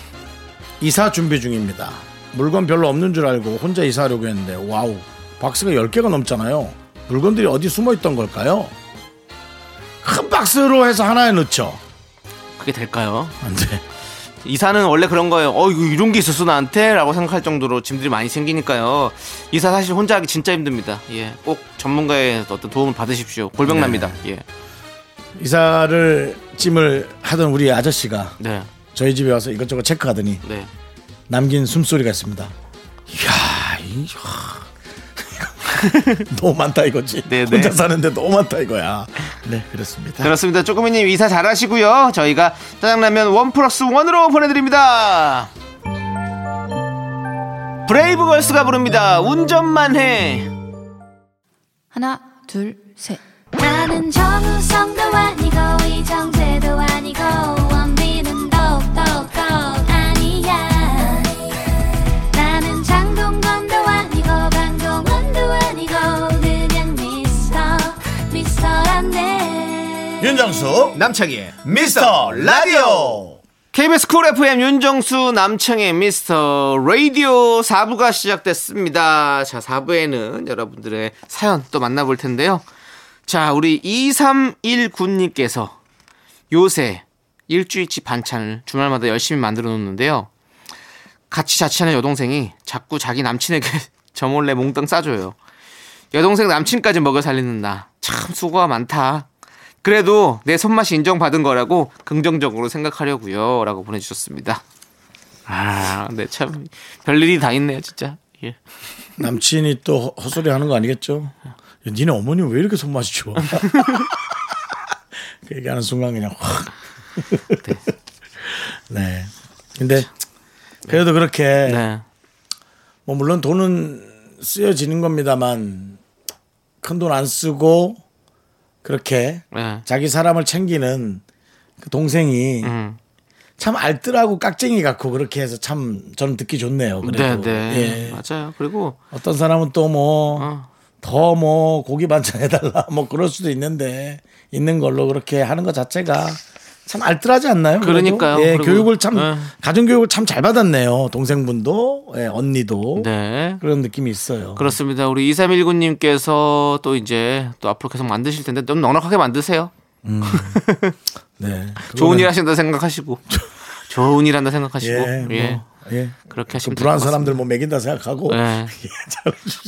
이사 준비 중입니다. 물건 별로 없는 줄 알고 혼자 이사하려고 했는데 와우 박스가 10개가 넘잖아요. 물건들이 어디 숨어 있던 걸까요? 큰 박스로 해서 하나에 넣죠. 그게 될까요? 안 돼. 이사는 원래 그런 거예요. 어, 이거 이런 게 있었어 나한테? 라고 생각할 정도로 짐들이 많이 생기니까요. 이사 사실 혼자 하기 진짜 힘듭니다. 예. 꼭 전문가의 어떤 도움을 받으십시오. 골병납니다. 예. 이사를 찜을 하던 우리 아저씨가 네. 저희 집에 와서 이것저것 체크하더니 네. 남긴 숨소리가 있습니다. 이야, 이, 하. [laughs] 너무 많다 이거지. 네, 네. 혼자 사는데 너무 많다 이거야. 네, 그렇습니다. 그렇습니다. 쪼꼬미님 이사 잘하시고요. 저희가 짜장라면 one plus one으로 보내드립니다. 브레이브걸스가 부릅니다. 운전만 해. 하나, 둘, 셋. 나는 정우성도 아니고 이정재도 아니고 윤정수 남창희의 미스터 라디오. KBS Cool FM 윤정수 남창희의 미스터 라디오 4부가 시작됐습니다. 자, 4부에는 여러분들의 사연 또 만나볼 텐데요. 자, 우리 2319님께서 요새 일주일치 반찬을 주말마다 열심히 만들어 놓는데요. 같이 자취하는 여동생이 자꾸 자기 남친에게 [laughs] 저 몰래 몽땅 싸줘요. 여동생 남친까지 먹여 살리는 나. 참 수고가 많다. 그래도 내 손맛이 인정받은 거라고 긍정적으로 생각하려고요. 라고 보내주셨습니다. 아, 네, 참, 별일이 다 있네요, 진짜. 예. 남친이 또 허- 헛소리 하는 거 아니겠죠? 야, 니네 어머니 왜 이렇게 손맛이 좋아? [laughs] 그 얘기하는 순간 그냥 확. [laughs] 네. 근데 그래도 그렇게 네. 뭐 물론 돈은 쓰여지는 겁니다만 큰 돈 안 쓰고 그렇게 네. 자기 사람을 챙기는 그 동생이 음. 참 알뜰하고 깍쟁이 같고 그렇게 해서 참 저는 듣기 좋네요. 네, 그래도. 네. 예. 맞아요. 그리고, 어떤 사람은 또뭐 어. 더뭐 고기 반찬 해달라 [laughs] 뭐 그럴 수도 있는데 있는 걸로 그렇게 하는 것 자체가 참 알뜰하지 않나요? 그러니까요. 예, 그리고- 교육을 참 네. 가정 교육을 참 잘 받았네요. 동생분도 예, 언니도 네. 그런 느낌이 있어요. 그렇습니다. 우리 2319님께서 또 이제 또 앞으로 계속 만드실 텐데 좀 넉넉하게 만드세요. [laughs] 네. 좋은 일 하신다 생각하시고. [laughs] 좋은 일 한다 생각하시고. 예, 예. 뭐, 예. 그렇게 그 하시면 같습니다. 사람들 뭐 먹인다 생각하고 예. [laughs] 예.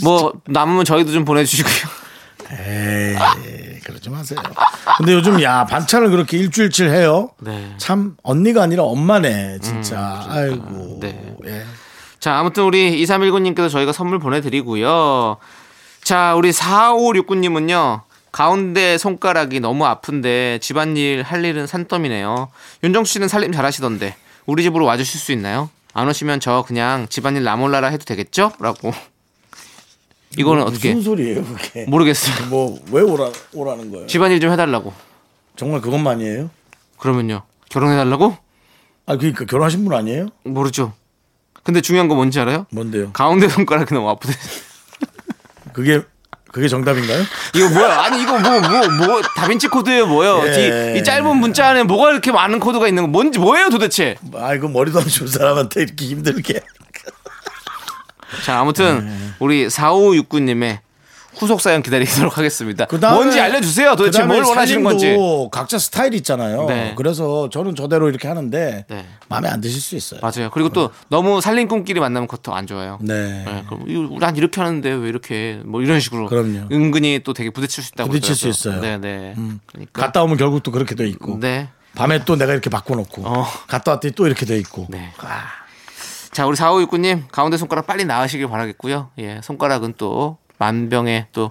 뭐 남으면 저희도 좀 보내주시고요. 에이, 그러지 마세요. 근데 요즘 야 반찬을 그렇게 일주일치 해요. 네. 참 언니가 아니라 엄마네 진짜. 아이고. 네. 예. 자, 아무튼 우리 2319님께서 저희가 선물 보내드리고요. 자, 우리 4569님은요. 가운데 손가락이 너무 아픈데 집안일 할 일은 산더미네요. 윤정수 씨는 살림 잘하시던데 우리 집으로 와주실 수 있나요? 안 오시면 저 그냥 집안일 나몰라라 해도 되겠죠? 라고. 이거는 어떻게 무슨 소리예요 그게? 모르겠어요. [laughs] 뭐 왜 오라 오라는 거예요? 집안일 좀 해달라고. 정말 그것만이에요? 그러면요. 결혼해달라고? 아 그러니까 결혼하신 분 아니에요? 모르죠. 근데 중요한 거 뭔지 알아요? 뭔데요? 가운데 손가락이 너무 아프대. [laughs] 그게 그게 정답인가요? 이거 뭐야? 아니 이거 뭐 뭐 뭐 다빈치 코드예요, 뭐요? 예. 이, 이 짧은 문자 안에 뭐가 이렇게 많은 코드가 있는 거 뭔지 뭐예요, 도대체? 아 이거 머리도 안 좋은 사람한테 이렇게 힘들게. 자, 아무튼 네. 우리 4569님의 후속 사연 기다리도록 하겠습니다. 그다음에- 뭔지 알려주세요. 도대체 그다음에 뭘 원하시는 건지. 각자 스타일이 있잖아요. 네. 그래서 저는 저대로 이렇게 하는데 네. 마음에 안 드실 수 있어요. 맞아요. 그리고 또 너무 살림꾼끼리 만나면 그것도 안 좋아요. 네. 네, 그럼 난 이렇게 하는데 왜 이렇게 뭐 이런 식으로 그럼요. 은근히 또 되게 부딪힐 수 있다고 부딪힐 수 그러더라고요. 있어요. 음. 네, 네. 그러니까 갔다 오면 결국 또 그렇게 돼 있고. 네. 밤에 또 내가 이렇게 바꿔놓고 어. 갔다 왔더니 또 이렇게 돼 있고. 네. 자, 우리 4569님 가운데 손가락 빨리 나으시길 바라겠고요. 예, 손가락은 또 만병의 또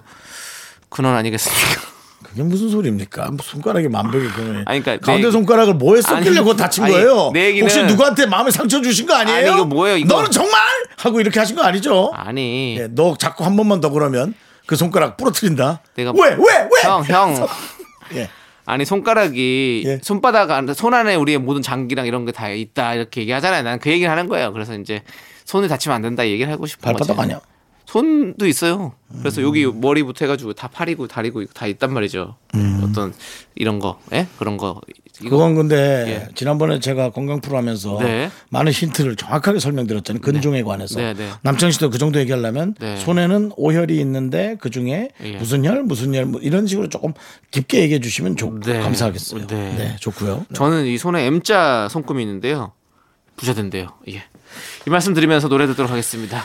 근원 아니겠습니까? [laughs] 그게 무슨 소리입니까? 뭐 손가락이 만병이 그네. 아니, 그러니까 가운데 내- 손가락을 뭐에 썼길래 그거 다친 아니, 거예요? 내 얘기는- 혹시 누구한테 마음에 상처 주신 거 아니에요? 아니, 이거 뭐예요, 이거? 너는 정말 하고 이렇게 하신 거 아니죠? 아니. 예, 너 자꾸 한 번만 더 그러면 그 손가락 부러뜨린다. 내가 왜? 왜? 왜? 형, 형. 예. 아니 손가락이 예. 손바닥 안, 손 안에 우리의 모든 장기랑 이런 게 다 있다 이렇게 얘기하잖아요. 나는 그 얘기를 하는 거예요. 그래서 이제 손을 다치면 안 된다 이 얘기를 하고 싶은 발바닥 거지. 아니야? 손도 있어요. 그래서 여기 머리부터 해가지고 다 팔이고 다리고 다 있단 말이죠. 어떤 이런 거, 예? 그런 거. 이거 그건 근데 지난번에 제가 건강 프로 하면서 네. 많은 힌트를 정확하게 설명드렸잖아요. 근종에 관해서. 네, 네. 남창 씨도 그 정도 얘기하려면 네. 손에는 오혈이 있는데 그 중에 예. 무슨 혈, 무슨 혈, 뭐 이런 식으로 조금 깊게 얘기해 주시면 좋, 네. 감사하겠어요. 네. 네, 좋고요. 저는 이 손에 M자 손금이 있는데요. 부자된대요. 예. 이 말씀 드리면서 노래 듣도록 하겠습니다.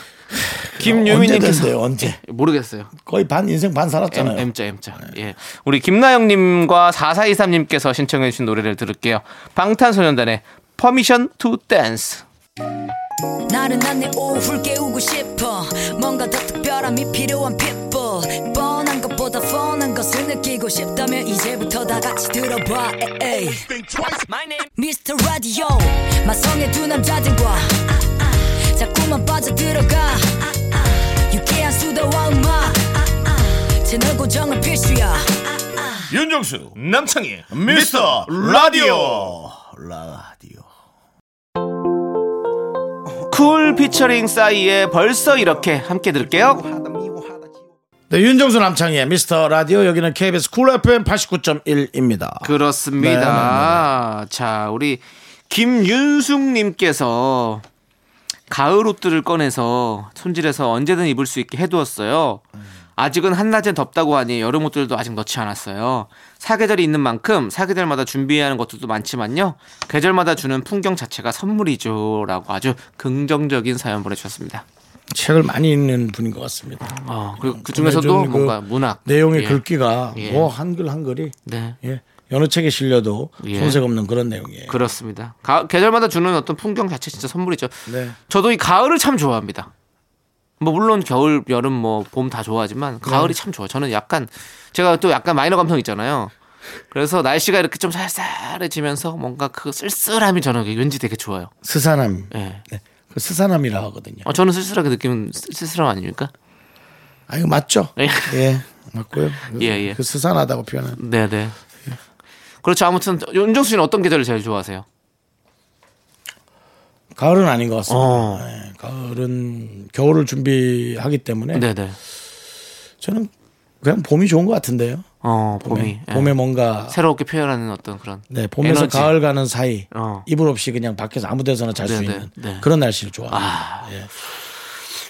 김유민님께서? 언제? 모르겠어요. 거의 반 인생 반 M, 살았잖아요. M자 M자. 예. 우리 김나영님과 4423님께서 신청해주신 노래를 들을게요. 방탄소년단의 Permission to Dance. 나른한 내 오후를 깨우고 싶어 뭔가 더 특별함이 필요한 people 뻔한 것보다 뻔한 것을 느끼고 싶다면 이제부터 다 같이 들어봐 에이. Mr. Radio 마성의 두 남자들과 자꾸만 빠져들어가. 유쾌한 수다와 음악. 채널 고정은 필수야. 윤정수 남창희 미스터 라디오. 라디오. 쿨 피처링 싸이의 벌써 이렇게 함께 들을게요. 네, 윤정수 남창희의 미스터 라디오. 여기는 KBS Cool FM 89.1입니다. 그렇습니다. 자, 우리 김윤숙님께서 가을 옷들을 꺼내서 손질해서 언제든 입을 수 있게 해두었어요. 아직은 한낮엔 덥다고 하니 여름 옷들도 아직 넣지 않았어요. 사계절이 있는 만큼 사계절마다 준비해야 하는 것들도 많지만요. 계절마다 주는 풍경 자체가 선물이죠라고 아주 긍정적인 사연 보내주셨습니다. 책을 많이 읽는 분인 것 같습니다. 어, 그리고 그 중에서도 뭔가 문학 내용의 예. 글귀가 예. 뭐 한글 한글이 네. 예. 어느 책에 실려도 예. 손색 없는 그런 내용이에요. 그렇습니다. 가- 계절마다 주는 어떤 풍경 자체 진짜 선물이죠. 네. 저도 이 가을을 참 좋아합니다. 뭐 물론 겨울, 여름, 뭐 봄 다 좋아하지만 가을이 참 좋아. 요 저는 약간 제가 또 약간 마이너 감성 있잖아요. 그래서 날씨가 이렇게 좀 쌀쌀해지면서 뭔가 그 쓸쓸함이 저는 왠지 되게 좋아요. 스산함. 예. 네. 그 스산함이라 하거든요. 어, 저는 쓸쓸하게 느끼는 쓸- 쓸쓸함 아닙니까? 아 이거 맞죠? 예. 예. 맞고요. [laughs] 예, 예. 그 스산하다고 표현은 네네. 그렇죠. 아무튼 윤정수 씨는 어떤 계절을 제일 좋아하세요? 가을은 아닌 것 같습니다. 어. 예, 가을은 겨울을 준비하기 때문에 네네. 저는 그냥 봄이 좋은 것 같은데요. 어, 봄이. 봄에, 예. 봄에 뭔가 새롭게 표현하는 어떤 그런. 네, 봄에서 에너지. 가을 가는 사이 어. 이불 없이 그냥 밖에서 아무 데서나 잘수 네, 네, 있는 네. 그런 날씨를 좋아합니다. 아. 예.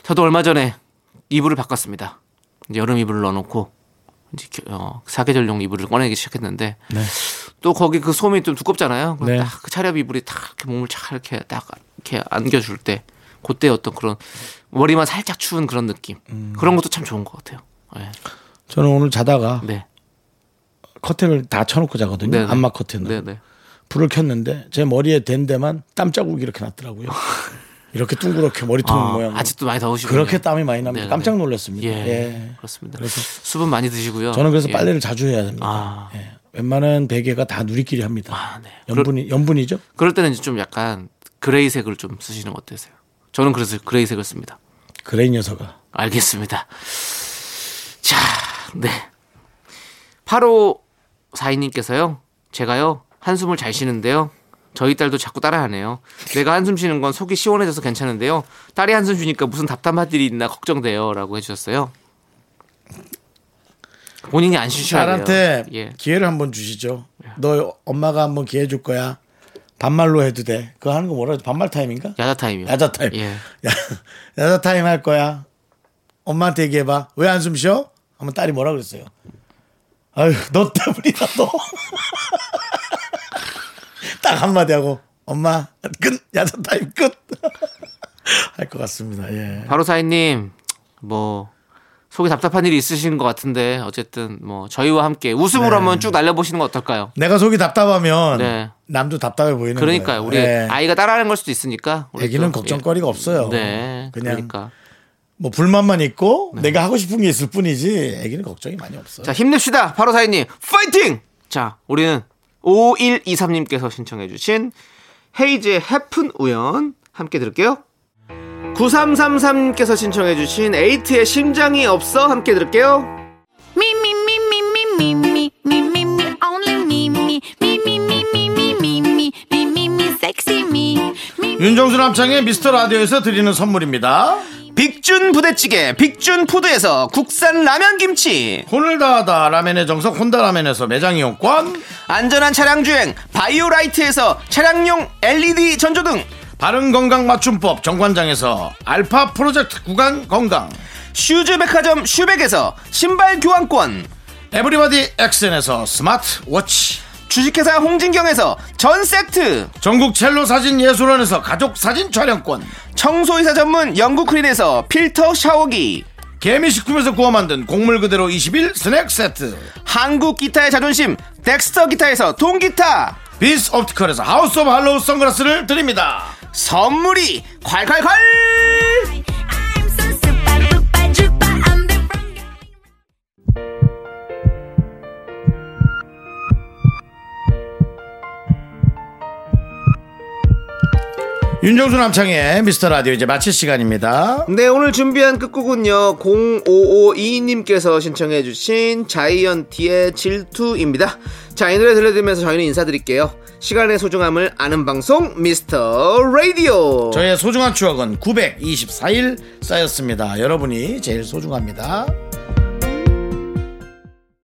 저도 얼마 전에 이불을 바꿨습니다. 여름 이불을 넣어놓고 이제 겨- 어, 사계절용 이불을 꺼내기 시작했는데 또 거기 그 솜이 좀 두껍잖아요. 네. 딱그 차렵 이불이 딱 이렇게 몸을 착 이렇게 딱 이렇게 안겨줄 때 그때 어떤 그런 머리만 살짝 추운 그런 느낌 그런 것도 참 좋은 것 같아요. 네. 저는 오늘 자다가 네. 커튼을 다 쳐놓고 자거든요. 네네. 안마 커튼을. 네네. 불을 켰는데 제 머리에 댄 데만 땀 자국이 이렇게 났더라고요. [laughs] 이렇게 둥그렇게 머리통 아, 모양. 아직도 많이 더우시고 그렇게 땀이 많이 납니다. 네네. 깜짝 놀랐습니다. 예, 예. 그렇습니다. 그래서 수분 많이 드시고요. 저는 그래서 예. 빨래를 자주 해야 됩니다. 아. 예. 웬만한 베개가 다 누리끼리 합니다. 아, 네. 염분이 염분이죠? 그럴 때는 이제 좀 약간 그레이색을 좀 쓰시는 것 어떠세요? 저는 그래서 그레이색을 씁니다. 그레이 녀석아. 알겠습니다. 자, 네. 8호 4인님께서요. 제가요. 한숨을 잘 쉬는데요. 저희 딸도 자꾸 따라하네요. 내가 한숨 쉬는 건 속이 시원해져서 괜찮은데요. 딸이 한숨 쉬니까 무슨 답답한 일이 있나 걱정돼요. 라고 해주셨어요. 본인이 안 쉬셔야 돼요. 딸한테 예. 기회를 한번 주시죠. 너 엄마가 한번 기회 줄 거야. 반말로 해도 돼. 그거 하는 거 뭐라 그러지? 반말 타임인가? 야자 타임이요. 야자 타임. 예. 야, 야자 타임 할 거야. 엄마한테 얘기해봐. 왜 한숨 쉬어? 하면 딸이 뭐라 그랬어요? 아유, 너 때문이다, 너. [laughs] 딱 한마디 하고, 엄마, 끝! 야자 타임 끝! [laughs] 할 것 같습니다, 예. 바로 사인님 뭐 속이 답답한 일이 있으신 것 같은데 어쨌든 뭐 저희와 함께 웃음으로 네. 한번 쭉 날려보시는 건 어떨까요? 내가 속이 답답하면 네. 남도 답답해 보이는 그러니까요. 거예요. 우리 예. 아이가 따라하는 걸 수도 있으니까. 애기는 또, 걱정거리가 없어요. 예. 네. 그냥 그러니까. 뭐 불만만 있고 내가 하고 싶은 게 있을 뿐이지 애기는 걱정이 많이 없어요. 자 힘냅시다. 바로 사인님 파이팅! 자 우리는 5123님께서 신청해 주신 헤이즈의 해픈 우연 함께 들을게요. 9333께서 신청해 주신 에이트의 심장이 없어 함께 들을게요. 윤정수 남창의 미스터 라디오에서 드리는 선물입니다. 빅준 부대찌개 빅준 푸드에서 국산 라면 김치 혼을 다하다 라면의 정석 혼다 라면에서 매장 이용권 안전한 차량 주행 바이오라이트에서 차량용 LED 전조등 바른 건강 맞춤법 정관장에서 알파 프로젝트 구간 건강. 슈즈 백화점 슈백에서 신발 교환권. 에브리바디 엑센에서 스마트 워치. 주식회사 홍진경에서 전 세트. 전국 첼로 사진 예술원에서 가족 사진 촬영권. 청소이사 전문 영국 크린에서 필터 샤워기. 개미식품에서 구워 만든 곡물 그대로 21 스낵 세트. 한국 기타의 자존심 덱스터 기타에서 통기타. 비스 옵티컬에서 하우스 오브 할로우 선글라스를 드립니다 선물이 콸콸콸 윤정수 남창의 미스터 라디오 이제 마칠 시간입니다. 네 오늘 준비한 끝곡은요 0552님께서 신청해 주신 자이언티의 질투입니다. 자 이 노래 들려드리면서 저희는 인사드릴게요. 시간의 소중함을 아는 방송 미스터 라디오. 저의 소중한 추억은 924일 쌓였습니다. 여러분이 제일 소중합니다